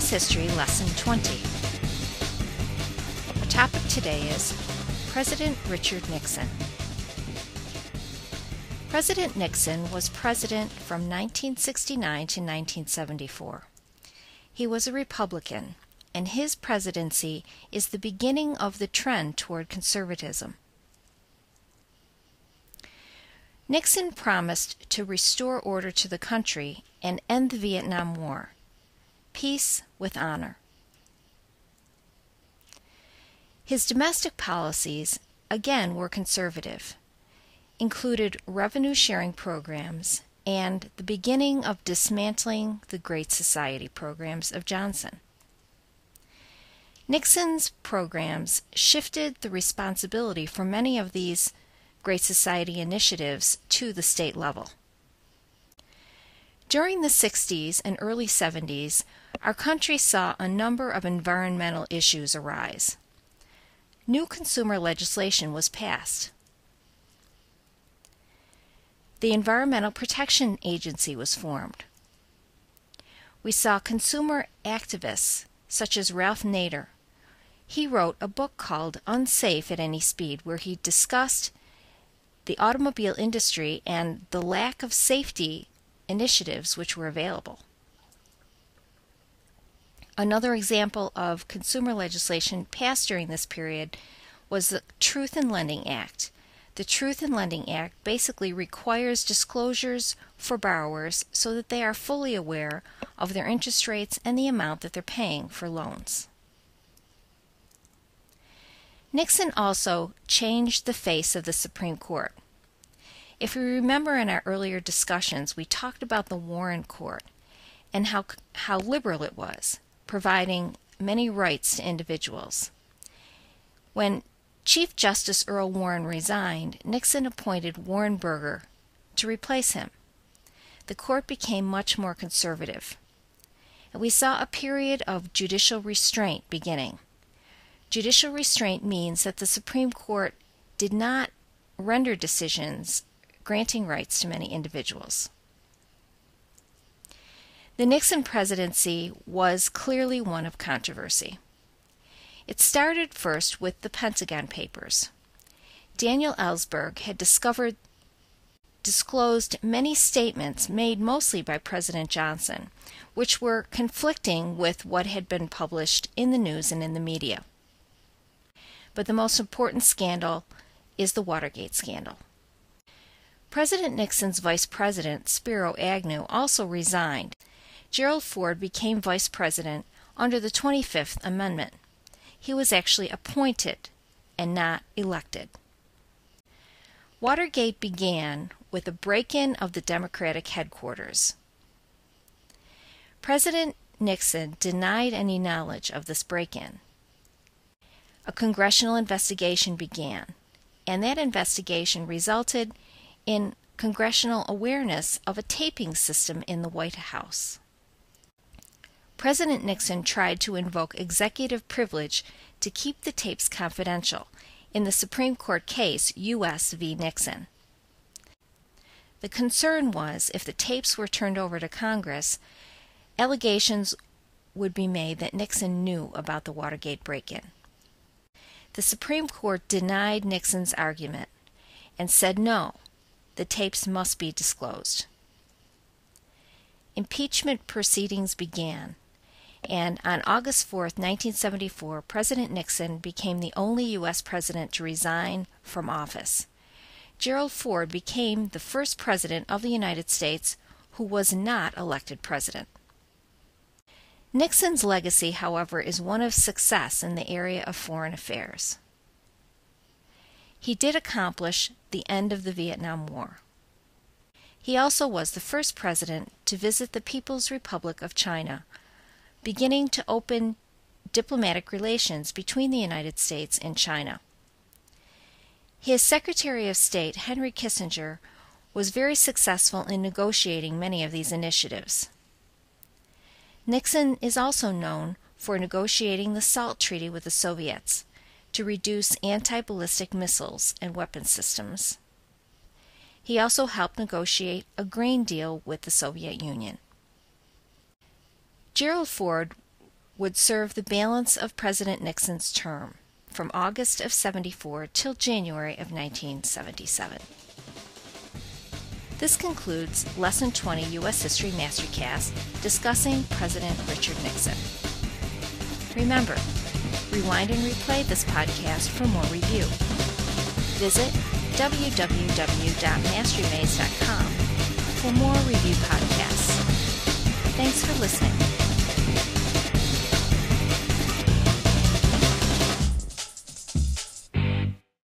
U.S. History Lesson 20. Our topic today is President Richard Nixon. President Nixon was president from 1969 to 1974. He was a Republican, and his presidency is the beginning of the trend toward conservatism. Nixon promised to restore order to the country and end the Vietnam War. Peace with honor. His domestic policies, again, were conservative, included revenue sharing programs and the beginning of dismantling the Great Society programs of Johnson. Nixon's programs shifted the responsibility for many of these Great Society initiatives to the state level. During the 60s and early 70s, our country saw a number of environmental issues arise. New consumer legislation was passed. The Environmental Protection Agency was formed. We saw consumer activists such as Ralph Nader. He wrote a book called Unsafe at Any Speed, where he discussed the automobile industry and the lack of safety initiatives which were available. Another example of consumer legislation passed during this period was the Truth in Lending Act. The Truth in Lending Act basically requires disclosures for borrowers so that they are fully aware of their interest rates and the amount that they're paying for loans. Nixon also changed the face of the Supreme Court. If we remember in our earlier discussions, we talked about the Warren Court and how, how liberal it was, providing many rights to individuals. When Chief Justice Earl Warren resigned, Nixon appointed Warren Burger to replace him. The court became much more conservative. And we saw a period of judicial restraint beginning. Judicial restraint means that the Supreme Court did not render decisions granting rights to many individuals. The Nixon presidency was clearly one of controversy. It started first with the Pentagon Papers. Daniel Ellsberg had discovered disclosed many statements made mostly by President Johnson, which were conflicting with what had been published in the news and in the media but the most important scandal is the Watergate scandal. President Nixon's vice president, Spiro Agnew, also resigned. Gerald Ford became vice president under the 25th Amendment. He was actually appointed and not elected. Watergate began with a break in of the Democratic headquarters. President Nixon denied any knowledge of this break in a congressional investigation began, and that investigation resulted in congressional awareness of a taping system in the White House. President Nixon tried to invoke executive privilege to keep the tapes confidential in the Supreme Court case U.S. v. Nixon. The concern was if the tapes were turned over to Congress, allegations would be made that Nixon knew about the Watergate break in. The Supreme Court denied Nixon's argument and said no, the tapes must be disclosed. Impeachment proceedings began, and on August 4, 1974, President Nixon became the only U.S. president to resign from office. Gerald Ford became the first president of the United States who was not elected president. Nixon's legacy, however, is one of success in the area of foreign affairs. He did accomplish the end of the Vietnam War. He also was the first president to visit the People's Republic of China, beginning to open diplomatic relations between the United States and China. His Secretary of State, Henry Kissinger, was very successful in negotiating many of these initiatives. Nixon is also known for negotiating the SALT Treaty with the Soviets to reduce anti ballistic missiles and weapon systems. He also helped negotiate a grain deal with the Soviet Union. Gerald Ford would serve the balance of President Nixon's term from August of 74 till January of 1977. This concludes Lesson 20 U.S. History Mastercast discussing President Richard Nixon. Remember, rewind and replay this podcast for more review. Visit www.masterymaze.com for more review podcasts. Thanks for listening.